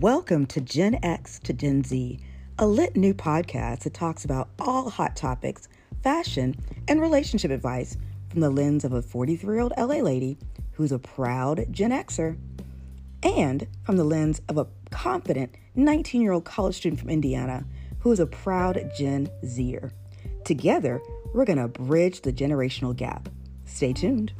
Welcome to Gen X to Gen Z, a lit new podcast that talks about all hot topics, fashion, and relationship advice from the lens of a 43 year old LA lady who's a proud Gen Xer, and from the lens of a confident 19 year old college student from Indiana who is a proud Gen Zer. Together, we're going to bridge the generational gap. Stay tuned.